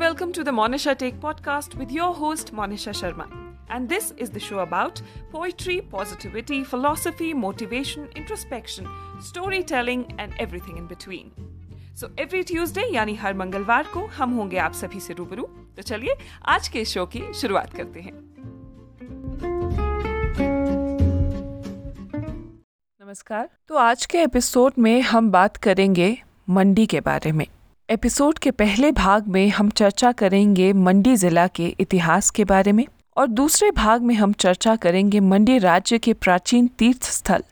welcome to the Monisha Take podcast with your host Monisha Sharma. And this is the show about poetry, positivity, philosophy, motivation, introspection, storytelling and everything in between. So every Tuesday यानी हर मंगलवार को हम होंगे आप सभी से रूबरू तो चलिए आज के शो की शुरुआत करते हैं नमस्कार तो आज के एपिसोड में हम बात करेंगे मंडी के बारे में एपिसोड के पहले भाग में हम चर्चा करेंगे मंडी जिला के इतिहास के बारे में और दूसरे भाग में हम चर्चा करेंगे मंडी राज्य के प्राचीन तीर्थ स्थल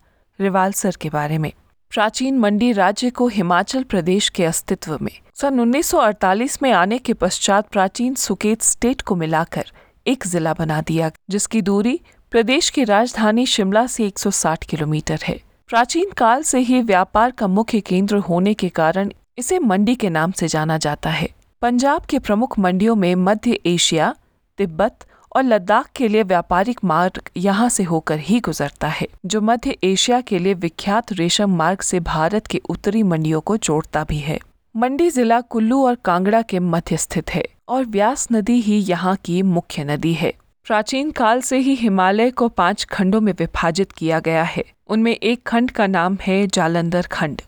रिवालसर के बारे में। प्राचीन मंडी राज्य को हिमाचल प्रदेश के अस्तित्व में। सन 1948 में आने के पश्चात प्राचीन सुकेत स्टेट को मिलाकर एक जिला बना दिया, जिसकी दूरी प्रदेश की राजधानी शिमला से 160 किलोमीटर है। प्राचीन काल से ही व्यापार का मुख्य केंद्र होने के कारण इसे मंडी के नाम से जाना जाता है। पंजाब के प्रमुख मंडियों में मध्य एशिया, तिब्बत और लद्दाख के लिए व्यापारिक मार्ग यहाँ से होकर ही गुजरता है, जो मध्य एशिया के लिए विख्यात रेशम मार्ग से भारत के उत्तरी मंडियों को जोड़ता भी है। मंडी जिला कुल्लू और कांगड़ा के मध्य स्थित है और व्यास नदी ही यहाँ की मुख्य नदी है। प्राचीन काल से ही हिमालय को पाँच खंडों में विभाजित किया गया है। उनमें एक खंड का नाम है जालंधर खंड।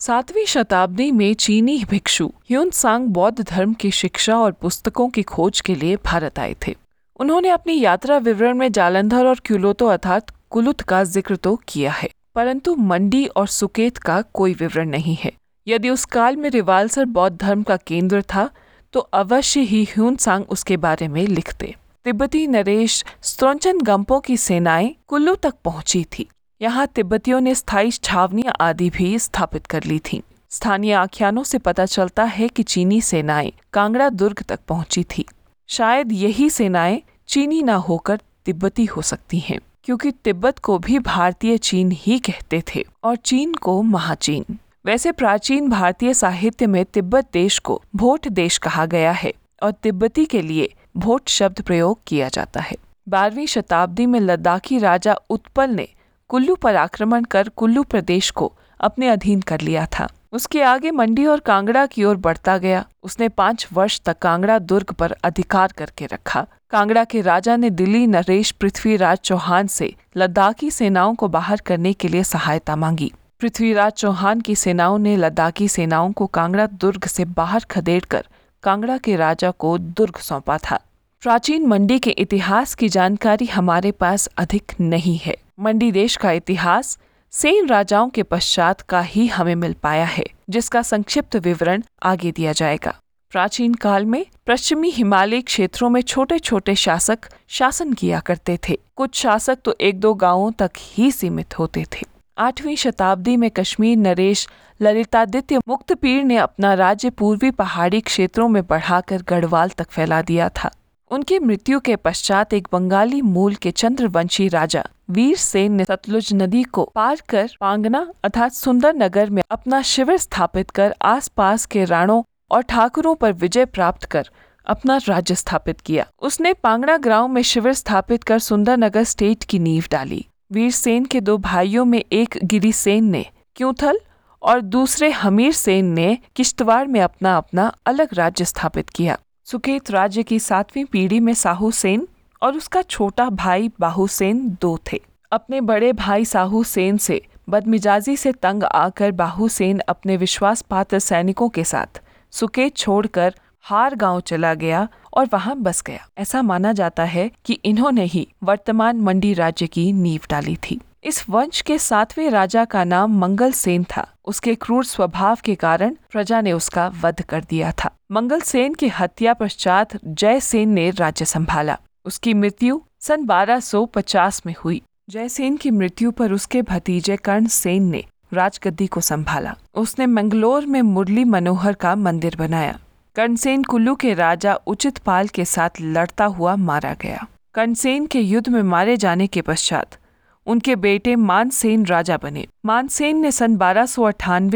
सातवीं शताब्दी में चीनी भिक्षु ह्यून सांग बौद्ध धर्म की शिक्षा और पुस्तकों की खोज के लिए भारत आए थे। उन्होंने अपनी यात्रा विवरण में जालंधर और क्यूलोतो अर्थात कुलुत का ज़िक्र तो किया है, परंतु मंडी और सुकेत का कोई विवरण नहीं है। यदि उस काल में रिवालसर बौद्ध धर्म का केंद्र था तो अवश्य ही ह्यून सांग उसके बारे में लिखते। तिब्बती नरेश स्त्रोचन गंपो की सेनाएँ कुल्लू तक पहुँची थी। यहाँ तिब्बतियों ने स्थायी छावनियाँ आदि भी स्थापित कर ली थीं। स्थानीय आख्यानों से पता चलता है कि चीनी सेनाएँ कांगड़ा दुर्ग तक पहुँची थी। शायद यही सेनाएँ चीनी न होकर तिब्बती हो सकती हैं, क्योंकि तिब्बत को भी भारतीय चीन ही कहते थे और चीन को महाचीन। वैसे प्राचीन भारतीय साहित्य में तिब्बत देश को भोट देश कहा गया है और तिब्बती के लिए भोट शब्द प्रयोग किया जाता है। बारहवीं शताब्दी में लद्दाखी राजा उत्पल ने कुल्लू पर आक्रमण कर कुल्लू प्रदेश को अपने अधीन कर लिया था। उसके आगे मंडी और कांगड़ा की ओर बढ़ता गया। उसने पाँच वर्ष तक कांगड़ा दुर्ग पर अधिकार करके रखा। कांगड़ा के राजा ने दिल्ली नरेश पृथ्वीराज चौहान से लद्दाखी सेनाओं को बाहर करने के लिए सहायता मांगी। पृथ्वीराज चौहान की सेनाओं ने लद्दाखी सेनाओं को कांगड़ा दुर्ग से बाहर खदेड़कर कांगड़ा के राजा को दुर्ग सौंपा था। प्राचीन मंडी के इतिहास की जानकारी हमारे पास अधिक नहीं है। मंडी देश का इतिहास सेन राजाओं के पश्चात का ही हमें मिल पाया है, जिसका संक्षिप्त विवरण आगे दिया जाएगा। प्राचीन काल में पश्चिमी हिमालय क्षेत्रों में छोटे छोटे शासक शासन किया करते थे। कुछ शासक तो एक दो गाँवों तक ही सीमित होते थे। आठवीं शताब्दी में कश्मीर नरेश ललितादित्य मुक्तपीर ने अपना राज्य पूर्वी पहाड़ी क्षेत्रों में बढ़ाकर गढ़वाल तक फैला दिया था। उनकी मृत्यु के पश्चात एक बंगाली मूल के चंद्रवंशी राजा वीर सेन ने सतलुज नदी को पार कर पांगना अर्थात सुंदर नगर में अपना शिविर स्थापित कर आसपास के राणों और ठाकुरों पर विजय प्राप्त कर अपना राज्य स्थापित किया। उसने पांगना ग्राम में शिविर स्थापित कर सुंदर नगर स्टेट की नींव डाली। वीर सेन के दो भाइयों में एक गिरी सेन ने क्यूथल और दूसरे हमीर सेन ने किश्तवाड़ में अपना अपना अलग राज्य स्थापित किया। सुकेत राज्य की सातवीं पीढ़ी में साहू सेन और उसका छोटा भाई बाहू सेन दो थे। अपने बड़े भाई साहू सेन से बदमिजाजी से तंग आकर बाहू सेन अपने विश्वास पात्र सैनिकों के साथ सुकेत छोड़कर हार गाँव चला गया और वहाँ बस गया। ऐसा माना जाता है कि इन्होंने ही वर्तमान मंडी राज्य की नींव डाली थी। इस वंश के सातवें राजा का नाम मंगल सेन था। उसके क्रूर स्वभाव के कारण प्रजा ने उसका वध कर दिया था। मंगल सेन की हत्या पश्चात जय सेन ने राज्य संभाला। उसकी मृत्यु सन 1250 में हुई। जयसेन की मृत्यु पर उसके भतीजे कर्ण सेन ने राजगद्दी को संभाला। उसने मंगलोर में मुरली मनोहर का मंदिर बनाया। कर्णसेन कुल्लू के राजा उचित पाल के साथ लड़ता हुआ मारा गया। कर्णसेन के युद्ध में मारे जाने के पश्चात उनके बेटे मानसेन राजा बने। मानसेन ने सन बारह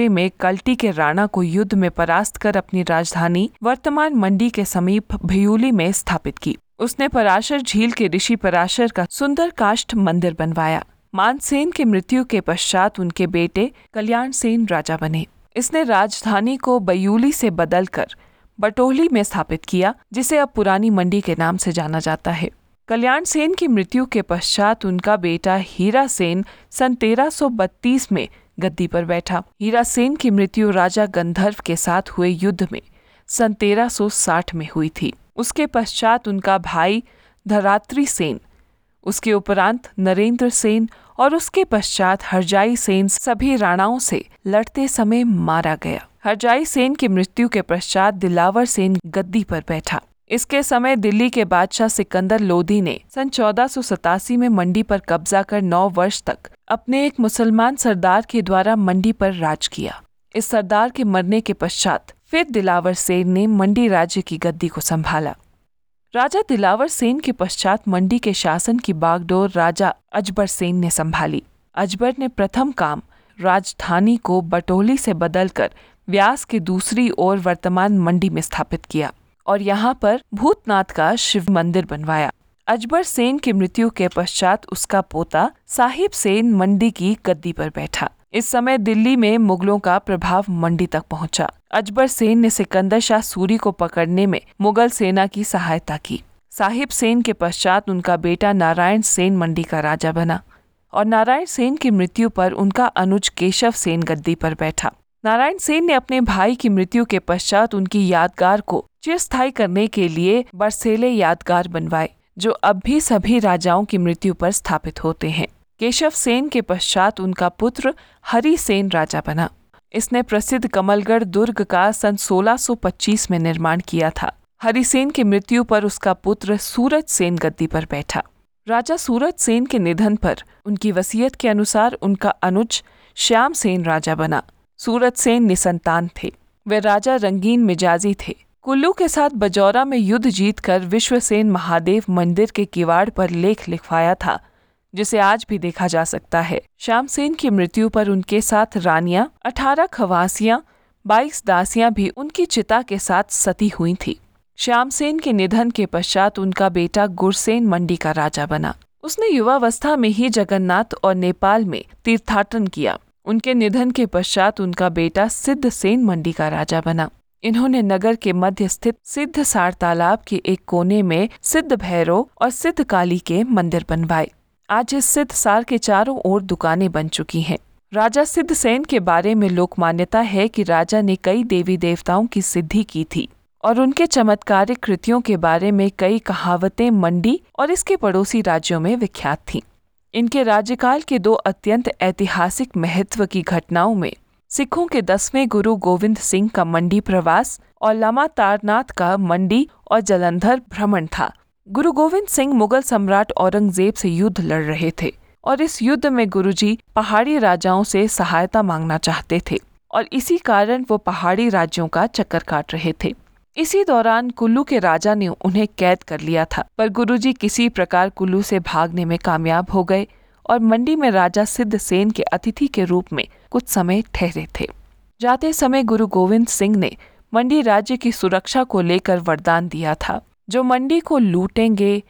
में कल्टी के राणा को युद्ध में परास्त कर अपनी राजधानी वर्तमान मंडी के समीप भयूली में स्थापित की। उसने पराशर झील के ऋषि पराशर का सुंदर काष्ठ मंदिर बनवाया। मानसेन की मृत्यु के पश्चात उनके बेटे कल्याण सेन राजा बने। इसने राजधानी को बयूली से बदलकर बटोली में स्थापित किया, जिसे अब पुरानी मंडी के नाम से जाना जाता है। कल्याण सेन की मृत्यु के पश्चात उनका बेटा हीरा सेन सन 1332 में गद्दी पर बैठा। हीरा सेन की मृत्यु राजा गंधर्व के साथ हुए युद्ध में सन 1360 में हुई थी। उसके पश्चात उनका भाई धरात्री सेन, उसके उपरांत नरेंद्र सेन और उसके पश्चात हरजाई सेन सभी राणाओं से लड़ते समय मारा गया। हरजाई सेन की मृत्यु के पश्चात दिलावर सेन गद्दी पर बैठा। इसके समय दिल्ली के बादशाह सिकंदर लोधी ने सन चौदह में मंडी पर कब्जा कर नौ वर्ष तक अपने एक मुसलमान सरदार के द्वारा मंडी पर राज किया। इस सरदार के मरने के पश्चात फिर दिलावर सेन ने मंडी राज्य की गद्दी को संभाला। राजा दिलावर सेन के पश्चात मंडी के शासन की बागडोर राजा अजबर सेन ने संभाली। अजबर ने प्रथम काम राजधानी को बटोली से बदलकर व्यास के दूसरी ओर वर्तमान मंडी में स्थापित किया। और यहाँ पर भूतनाथ का शिव मंदिर बनवाया। अजबर सेन की मृत्यु के पश्चात उसका पोता साहिब सेन मंडी की गद्दी पर बैठा। इस समय दिल्ली में मुगलों का प्रभाव मंडी तक पहुँचा। अजबर सेन ने सिकंदर शाह सूरी को पकड़ने में मुगल सेना की सहायता की। साहिब सेन के पश्चात उनका बेटा नारायण सेन मंडी का राजा बना और नारायण सेन की मृत्यु पर उनका अनुज केशव सेन गद्दी पर बैठा। नारायण सेन ने अपने भाई की मृत्यु के पश्चात उनकी यादगार को चिरस्थायी करने के लिए बरसेले यादगार बनवाए, जो अब भी सभी राजाओं की मृत्यु पर स्थापित होते हैं। केशव सेन के पश्चात उनका पुत्र हरि सेन राजा बना। इसने प्रसिद्ध कमलगढ़ दुर्ग का सन 1625 में निर्माण किया था। हरिसेन की मृत्यु पर उसका पुत्र सूरज सेन गद्दी पर बैठा। राजा सूरज सेन के निधन पर उनकी वसीयत के अनुसार उनका अनुज श्याम सेन राजा बना। सूरज सेन निसंतान थे। वे राजा रंगीन मिजाजी थे। कुल्लू के साथ बजौरा में युद्ध जीतकर विश्वसेन महादेव मंदिर के किवाड़ पर लेख लिखवाया था, जिसे आज भी देखा जा सकता है। श्याम सेन की मृत्यु पर उनके साथ रानियाँ, अठारह खवासियाँ, बाईस दासियाँ भी उनकी चिता के साथ सती हुई थी। श्याम सेन के निधन के पश्चात उनका बेटा गुरसेन मंडी का राजा बना। उसने युवावस्था में ही जगन्नाथ और नेपाल में तीर्थाटन किया। उनके निधन के पश्चात उनका बेटा सिद्ध सेन मंडी का राजा बना। इन्होंने नगर के मध्य स्थित सिद्ध सार तालाब के एक कोने में सिद्ध भैरव और सिद्ध काली के मंदिर बनवाए। आज इस सिद्ध सार के चारों ओर दुकानें बन चुकी हैं। राजा सिद्ध सेन के बारे में लोक मान्यता है कि राजा ने कई देवी देवताओं की सिद्धि की थी और उनके चमत्कारिक कृतियों के बारे में कई कहावतें मंडी और इसके पड़ोसी राज्यों में विख्यात थीं। इनके राज्यकाल के दो अत्यंत ऐतिहासिक महत्व की घटनाओं में, सिखों के दसवें गुरु गोविंद सिंह का मंडी प्रवास और लमा तारनाथ का मंडी और जलंधर भ्रमण था। गुरु गोविंद सिंह मुगल सम्राट औरंगज़ेब से युद्ध लड़ रहे थे और इस युद्ध में गुरुजी पहाड़ी राजाओं से सहायता मांगना चाहते थे और इसी कारण वो पहाड़ी राज्यों का चक्कर काट रहे थे। इसी दौरान कुल्लू के राजा ने उन्हें कैद कर लिया था, पर गुरुजी किसी प्रकार कुल्लू से भागने में कामयाब हो गए और मंडी में राजा सिद्ध सेन के अतिथि के रूप में कुछ समय ठहरे थे। जाते समय गुरु गोविंद सिंह ने मंडी राज्य की सुरक्षा को लेकर वरदान दिया था, जो मंडी को लूटेंगे,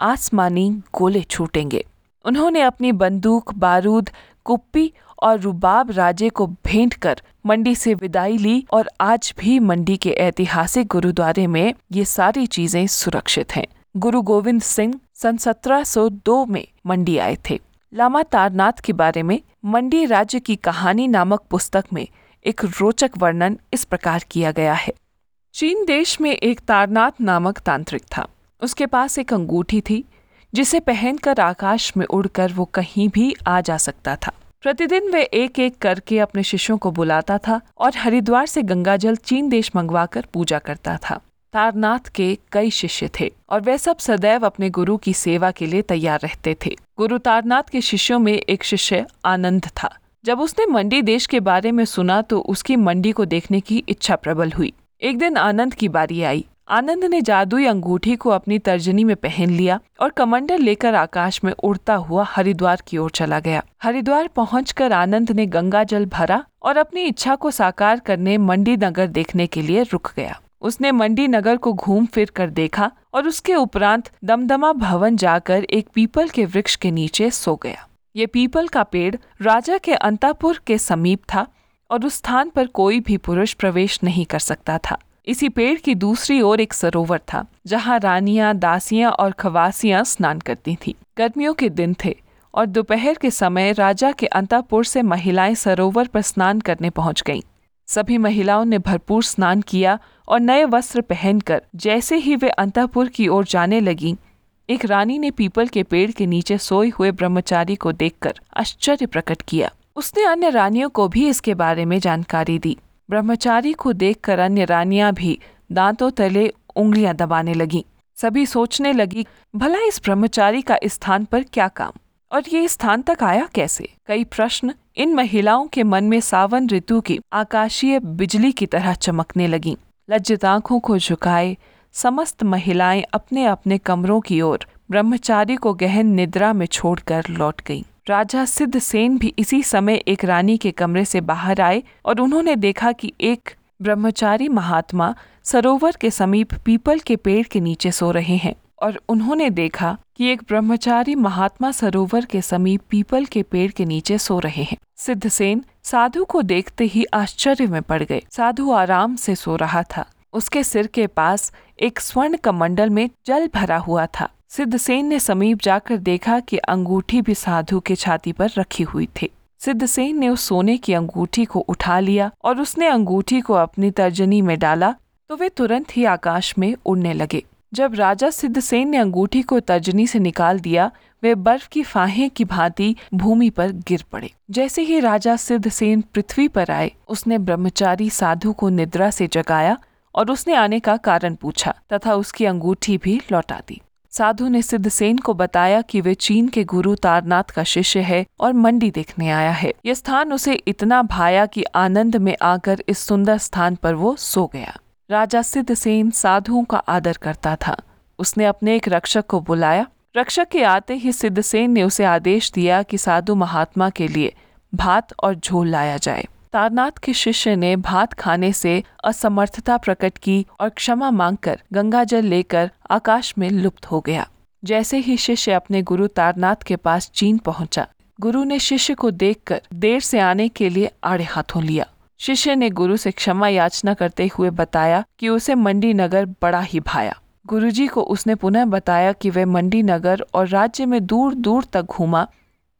आसमानी गोले छूटेंगे। उन्होंने अपनी बंदूक, बारूद, कुप्पी और रुबाब राजे को भेंट कर मंडी से विदाई ली और आज भी मंडी के ऐतिहासिक गुरुद्वारे में ये सारी चीज़ें सुरक्षित हैं। गुरु गोविंद सिंह सन 1702 में मंडी आए थे। लामा तारनाथ के बारे में मंडी राज्य की कहानी नामक पुस्तक में एक रोचक वर्णन इस प्रकार किया गया है। चीन देश में एक तारनाथ नामक तांत्रिक था। उसके पास एक अंगूठी थी, जिसे पहनकर आकाश में उड़कर वो कहीं भी आ जा सकता था। प्रतिदिन वे एक एक करके अपने शिष्यों को बुलाता था और हरिद्वार से गंगाजल चीन देश मंगवाकर पूजा करता था। तारनाथ के कई शिष्य थे और वे सब सदैव अपने गुरु की सेवा के लिए तैयार रहते थे। गुरु तारनाथ के शिष्यों में एक शिष्य आनंद था। जब उसने मंडी देश के बारे में सुना तो उसकी मंडी को देखने की इच्छा प्रबल हुई। एक दिन आनंद की बारी आई। आनंद ने जादुई अंगूठी को अपनी तर्जनी में पहन लिया और कमंडल लेकर आकाश में उड़ता हुआ हरिद्वार की ओर चला गया। हरिद्वार पहुंचकर आनंद ने गंगा जल भरा और अपनी इच्छा को साकार करने मंडी नगर देखने के लिए रुक गया। उसने मंडी नगर को घूम फिर कर देखा और उसके उपरांत दमदमा भवन जाकर एक पीपल के वृक्ष के नीचे सो गया। ये पीपल का पेड़ राजा के अंतापुर के समीप था और उस स्थान पर कोई भी पुरुष प्रवेश नहीं कर सकता था। इसी पेड़ की दूसरी ओर एक सरोवर था, जहाँ रानियाँ, दासियाँ और खवासियाँ स्नान करती थीं। गर्मियों के दिन थे, और दोपहर के समय राजा के अंतापुर से महिलाएँ सरोवर पर स्नान करने पहुँच गईं। सभी महिलाओं ने भरपूर स्नान किया और नए वस्त्र पहनकर जैसे ही वे अंतापुर की ओर जाने लगी, एक रानी ने पीपल के पेड़ के नीचे सोए हुए ब्रह्मचारी को देखकर आश्चर्य प्रकट किया उसने अन्य रानियों को भी इसके बारे में जानकारी दी ब्रह्मचारी को देखकर अन्य रानियाँ भी दांतों तले उंगलियाँ दबाने लगी। सभी सोचने लगी, भला इस ब्रह्मचारी का स्थान पर क्या काम? और ये स्थान तक आया कैसे? कई प्रश्न इन महिलाओं के मन में सावन ऋतु की आकाशीय बिजली की तरह चमकने लगी। लज्जित आँखों को झुकाए समस्त महिलाएँ अपने अपने कमरों की ओर ब्रह्मचारी को गहन निद्रा में छोड़कर लौट गईं। राजा सिद्ध सेन भी इसी समय एक रानी के कमरे से बाहर आए और उन्होंने देखा कि एक ब्रह्मचारी महात्मा सरोवर के समीप पीपल के पेड़ के नीचे सो रहे हैं और उन्होंने देखा कि एक ब्रह्मचारी महात्मा सरोवर के समीप पीपल के पेड़ के नीचे सो रहे हैं। सिद्धसेन साधु को देखते ही आश्चर्य में पड़ गए। साधु आराम से सो रहा था। उसके सिर के पास एक स्वर्ण कमंडल में जल भरा हुआ था। सिद्धसेन ने समीप जाकर देखा कि अंगूठी भी साधु के छाती पर रखी हुई थी। सिद्धसेन ने उस सोने की अंगूठी को उठा लिया और उसने अंगूठी को अपनी तर्जनी में डाला तो वे तुरंत ही आकाश में उड़ने लगे। जब राजा सिद्धसेन ने अंगूठी को तर्जनी से निकाल दिया, वे बर्फ़ की फाहें की भांति भूमि पर गिर पड़े। जैसे ही राजा सिद्धसेन पृथ्वी पर आए, उसने ब्रह्मचारी साधु को निद्रा से जगाया और उसने आने का कारण पूछा, तथा उसकी अंगूठी भी लौटा दी। साधु ने सिद्धसेन को बताया कि वे चीन के गुरु तारनाथ का शिष्य है और मंडी देखने आया है। यह स्थान उसे इतना भाया कि आनंद में आकर इस सुंदर स्थान पर वो सो गया। राजा सिद्धसेन साधुओं का आदर करता था। उसने अपने एक रक्षक को बुलाया। रक्षक के आते ही सिद्धसेन ने उसे आदेश दिया कि साधु महात्मा के लिए भात और झोल लाया जाए। तारनाथ के शिष्य ने भात खाने से असमर्थता प्रकट की और क्षमा मांगकर गंगा जल लेकर आकाश में लुप्त हो गया। जैसे ही शिष्य अपने गुरु तारनाथ के पास चीन पहुँचा, गुरु ने शिष्य को देखकर देर से आने के लिए आड़े हाथों लिया। शिष्य ने गुरु से क्षमा याचना करते हुए बताया कि उसे मंडी नगर बड़ा ही भाया। गुरुजी को उसने पुनः बताया कि वह मंडी नगर और राज्य में दूर दूर तक घूमा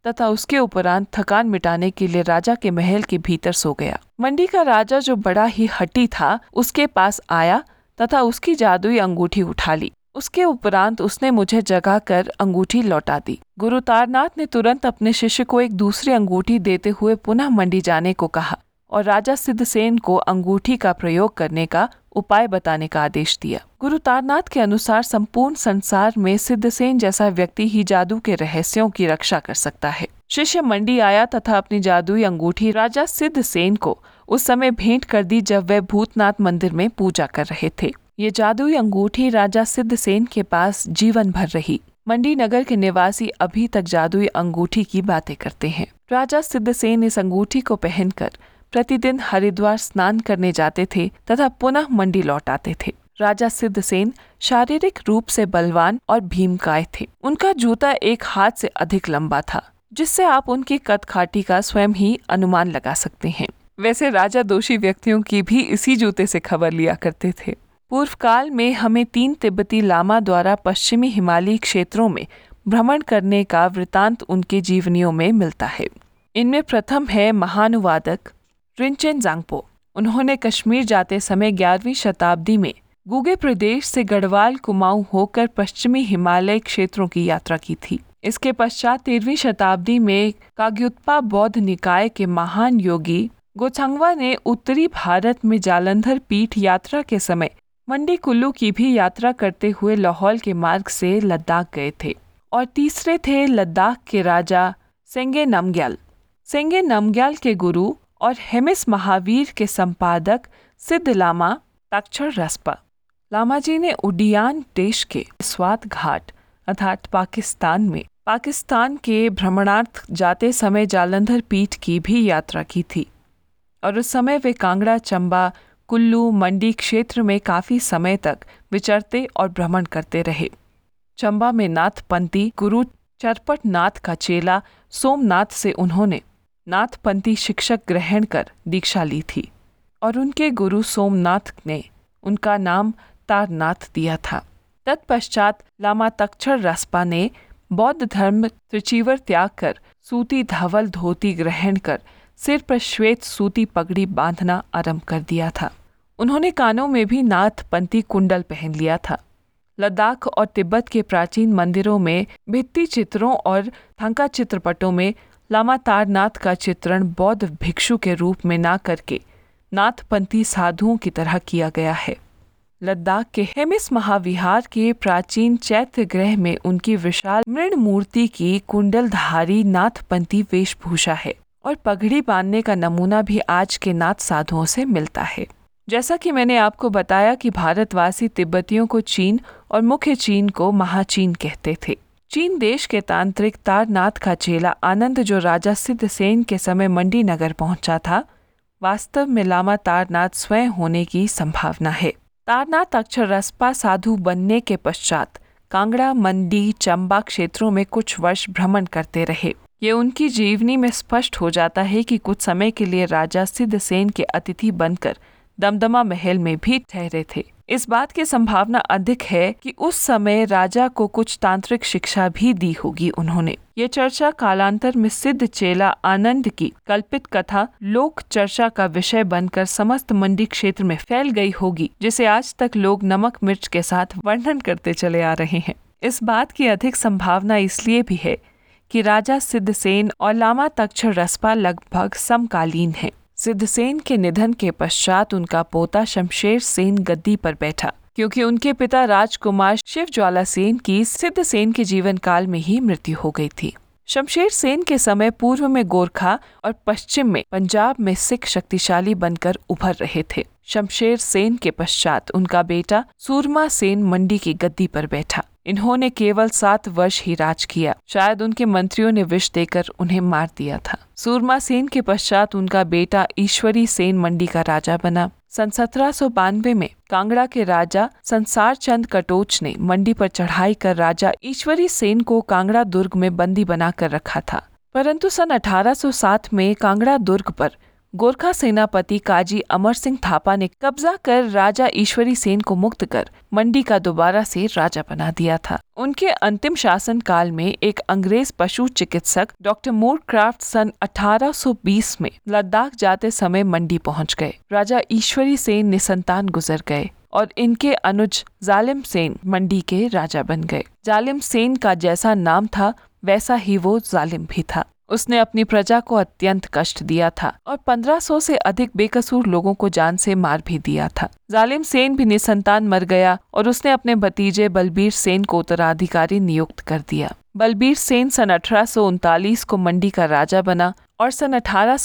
तथा उसके उपरांत थकान मिटाने के लिए राजा के महल के भीतर सो गया। मंडी का राजा जो बड़ा ही हटी था, उसके पास आया तथा उसकी जादुई अंगूठी उठा ली। उसके उपरांत उसने मुझे जगा कर अंगूठी लौटा दी। गुरु तारनाथ ने तुरंत अपने शिष्य को एक दूसरी अंगूठी देते हुए पुनः मंडी जाने को कहा और राजा सिद्धसेन को अंगूठी का प्रयोग करने का उपाय बताने का आदेश दिया। गुरु तारनाथ के अनुसार संपूर्ण संसार में सिद्धसेन जैसा व्यक्ति ही जादू के रहस्यों की रक्षा कर सकता है। शिष्य मंडी आया तथा अपनी जादुई अंगूठी राजा सिद्ध सेन को उस समय भेंट कर दी जब वह भूतनाथ मंदिर में पूजा कर रहे थे। ये जादुई अंगूठी राजा सिद्ध सेन के पास जीवन भर रही। मंडी नगर के निवासी अभी तक जादुई अंगूठी की बातें करते हैं। राजा सिद्ध सेन इस अंगूठी को पहनकर प्रतिदिन हरिद्वार स्नान करने जाते थे तथा पुनः मंडी लौट आते थे। राजा सिद्धसेन शारीरिक रूप से बलवान और भीमकाय थे। उनका जूता एक हाथ से अधिक लंबा था, जिससे आप उनकी कद खाटी का स्वयं ही अनुमान लगा सकते हैं। वैसे राजा दोषी व्यक्तियों की भी इसी जूते से खबर लिया करते थे। पूर्व काल में हमें तीन तिब्बती लामा द्वारा पश्चिमी हिमालयी क्षेत्रों में भ्रमण करने का वृतांत उनके जीवनियों में मिलता है। इनमें प्रथम है महानुवादक रिंचेन जांगपो। उन्होंने कश्मीर जाते समय ग्यारहवीं शताब्दी में गुगे प्रदेश से गढ़वाल, कुमाऊं होकर पश्चिमी हिमालय क्षेत्रों की यात्रा की थी। इसके पश्चात तेरहवीं शताब्दी में काग्युत्पा बौद्ध निकाय के महान योगी गोछंगवा ने उत्तरी भारत में जालंधर पीठ यात्रा के समय मंडी कुल्लू की भी यात्रा करते हुए लाहौल के मार्ग से लद्दाख गए थे और तीसरे थे लद्दाख के राजा सेंगे नमग्याल। सेंगे नमग्याल के गुरु और हेमिस महावीर के संपादक सिद्ध लामा ताक्षर रस्पा। लामा जी ने उडियान देश के स्वात घाट अर्थात पाकिस्तान में पाकिस्तान के भ्रमणार्थ जाते समय जालंधर पीठ की भी यात्रा की थी। और उस समय वे कांगड़ा, चंबा, कुल्लू, मंडी क्षेत्र में काफ़ी समय तक विचरते और भ्रमण करते रहे। चंबा में नाथपंथी गुरु चरपट नाथ का चेला सोमनाथ से उन्होंने नाथपंथी शिक्षक ग्रहण कर दीक्षा ली थी, और उनके गुरु सोमनाथ ने उनका नाम तारनाथ दिया था। तत्पश्चात लामा तक्षर रस्पा ने बौद्ध धर्म त्रिचीवर त्याग कर सूती धवल धोती ग्रहण कर सिर पर श्वेत सूती पगड़ी बांधना आरंभ कर दिया था। उन्होंने कानों में भी नाथ पंथी कुंडल पहन लिया था। लद्दाख और तिब्बत के प्राचीन मंदिरों में भित्ति चित्रों और थंका चित्रपटों में लामा तारनाथ का चित्रण बौद्ध भिक्षु के रूप में ना करके नाथपंथी साधुओं की तरह किया गया है। लद्दाख के हेमिस महाविहार के प्राचीन चैत्य ग्रह में उनकी विशाल मृण मूर्ति की कुंडलधारी नाथपंथी वेशभूषा है और पगड़ी बांधने का नमूना भी आज के नाथ साधुओं से मिलता है। जैसा कि मैंने आपको बताया कि भारतवासी तिब्बतियों को चीन और मुख्य चीन को महाचीन कहते थे। चीन देश के तांत्रिक तारनाथ का चेला आनंद, जो राजा सिद्ध सेन के समय मंडी नगर पहुँचा था, वास्तव में लामा तारनाथ स्वयं होने की संभावना है। तारनाथ अक्षर रसपा साधु बनने के पश्चात कांगड़ा, मंडी, चंबा क्षेत्रों में कुछ वर्ष भ्रमण करते रहे। ये उनकी जीवनी में स्पष्ट हो जाता है कि कुछ समय के लिए राजा सिद्ध सेन के अतिथि बनकर दमदमा महल में भी ठहरे थे। इस बात की संभावना अधिक है कि उस समय राजा को कुछ तांत्रिक शिक्षा भी दी होगी उन्होंने। ये चर्चा कालांतर में सिद्ध चेला आनंद की कल्पित कथा, लोक चर्चा का विषय बनकर समस्त मंडी क्षेत्र में फैल गई होगी, जिसे आज तक लोग नमक मिर्च के साथ वर्णन करते चले आ रहे हैं। इस बात की अधिक संभावना इसलिए भी है कि राजा सिद्धसेन और लामा तक्षर रसपा लगभग समकालीन हैं। सिद्धसेन के निधन के पश्चात उनका पोता शमशेर सेन गद्दी पर बैठा, क्योंकि उनके पिता राजकुमार शिव ज्वाला सेन की सिद्ध सेन के जीवन काल में ही मृत्यु हो गई थी। शमशेर सेन के समय पूर्व में गोरखा और पश्चिम में पंजाब में सिख शक्तिशाली बनकर उभर रहे थे। शमशेर सेन के पश्चात उनका बेटा सूरमा सेन मंडी की गद्दी पर बैठा। इन्होंने केवल सात वर्ष ही राज किया। शायद उनके मंत्रियों ने विष देकर उन्हें मार दिया था। सूरमा सेन के पश्चात उनका बेटा ईश्वरी सेन मंडी का राजा बना। सन सत्रह में कांगड़ा के राजा संसार चंद कटोच ने मंडी पर चढ़ाई कर राजा ईश्वरी सेन को कांगड़ा दुर्ग में बंदी बनाकर रखा था। परंतु सन 1807 में कांगड़ा दुर्ग पर गोरखा सेनापति काजी अमर सिंह थापा ने कब्जा कर राजा ईश्वरी सेन को मुक्त कर मंडी का दोबारा से राजा बना दिया था। उनके अंतिम शासन काल में एक अंग्रेज़ पशु चिकित्सक डॉक्टर मूर क्राफ्ट सन 1820 में लद्दाख जाते समय मंडी पहुँच गए। राजा ईश्वरी सेन निसंतान गुजर गए और इनके अनुज जालिम सेन मंडी के राजा बन गए। जालिम सेन का जैसा नाम था, वैसा ही वो जालिम भी था। उसने अपनी प्रजा को अत्यंत कष्ट दिया था और 1500 से अधिक बेकसूर लोगों को जान से मार भी दिया था। जालिम सेन भी निसंतान मर गया और उसने अपने भतीजे बलबीर सेन को उत्तराधिकारी नियुक्त कर दिया। बलबीर सेन सन अठारह सौ उनतालीस को मंडी का राजा बना और सन अठारह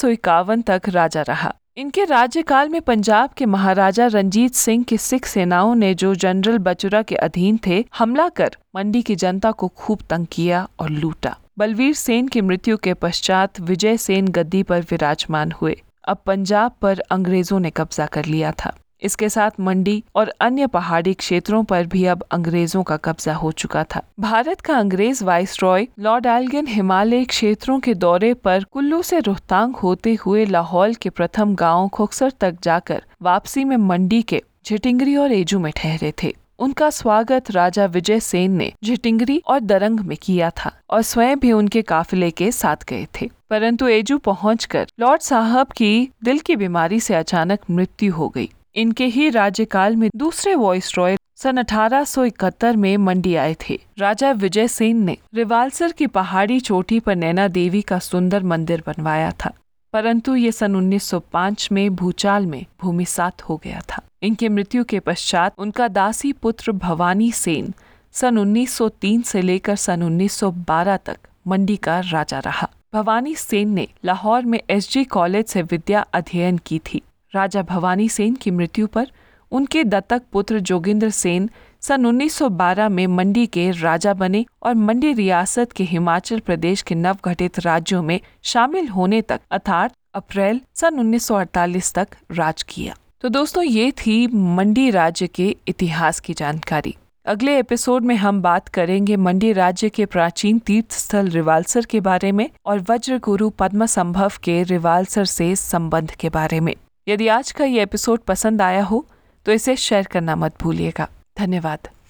तक राजा रहा। इनके राज्यकाल में पंजाब के महाराजा रंजीत सिंह की सिख सेनाओं ने जो जनरल बचुरा के अधीन थे, हमला कर मंडी की जनता को खूब तंग किया और लूटा। बलवीर सेन की मृत्यु के पश्चात विजय सेन गद्दी पर विराजमान हुए। अब पंजाब पर अंग्रेज़ों ने कब्जा कर लिया था। इसके साथ मंडी और अन्य पहाड़ी क्षेत्रों पर भी अब अंग्रेज़ों का कब्जा हो चुका था। भारत का अंग्रेज़ viceroy lord Elgin Himalaya क्षेत्रों के दौरे पर कुल्लू से रोहतांग होते हुए लाहौल के प्रथम गाँव खोखसर तक जाकर वापसी में मंडी के झिटिंगरी और एजू में ठहरे थे। उनका स्वागत राजा विजय सेन ने झिटिंगरी और दरंग में किया था और स्वयं भी उनके काफिले के साथ गए थे। परंतु एजू पहुंचकर लॉर्ड साहब की दिल की बीमारी से अचानक मृत्यु हो गई। इनके ही राज्यकाल में दूसरे वॉइस रॉय सन अठारह सौ इकहत्तर में मंडी आए थे। राजा विजय सेन ने रिवालसर की पहाड़ी चोटी पर नैना देवी का सुंदर मंदिर बनवाया था। परंतु ये सन 1905 में भूचाल में भूमिसात हो गया था। इनके मृत्यु के पश्चात उनका दासी पुत्र भवानी सेन सन 1903 से लेकर सन 1912 तक मंडी का राजा रहा। भवानी सेन ने लाहौर में एसजी कॉलेज से विद्या अध्ययन की थी। राजा भवानी सेन की मृत्यु पर उनके दत्तक पुत्र जोगिंद्र सेन सन 1912 में मंडी के राजा बने और मंडी रियासत के हिमाचल प्रदेश के नवगठित राज्यों में शामिल होने तक अर्थात अप्रैल सन 1948 तक राज किया। तो दोस्तों, ये थी मंडी राज्य के इतिहास की जानकारी। अगले एपिसोड में हम बात करेंगे मंडी राज्य के प्राचीन तीर्थ स्थल रिवालसर के बारे में और वज्र गुरु पद्म संभव के रिवालसर से संबंध के बारे में। यदि आज का ये एपिसोड पसंद आया हो तो इसे शेयर करना मत भूलिएगा। धन्यवाद।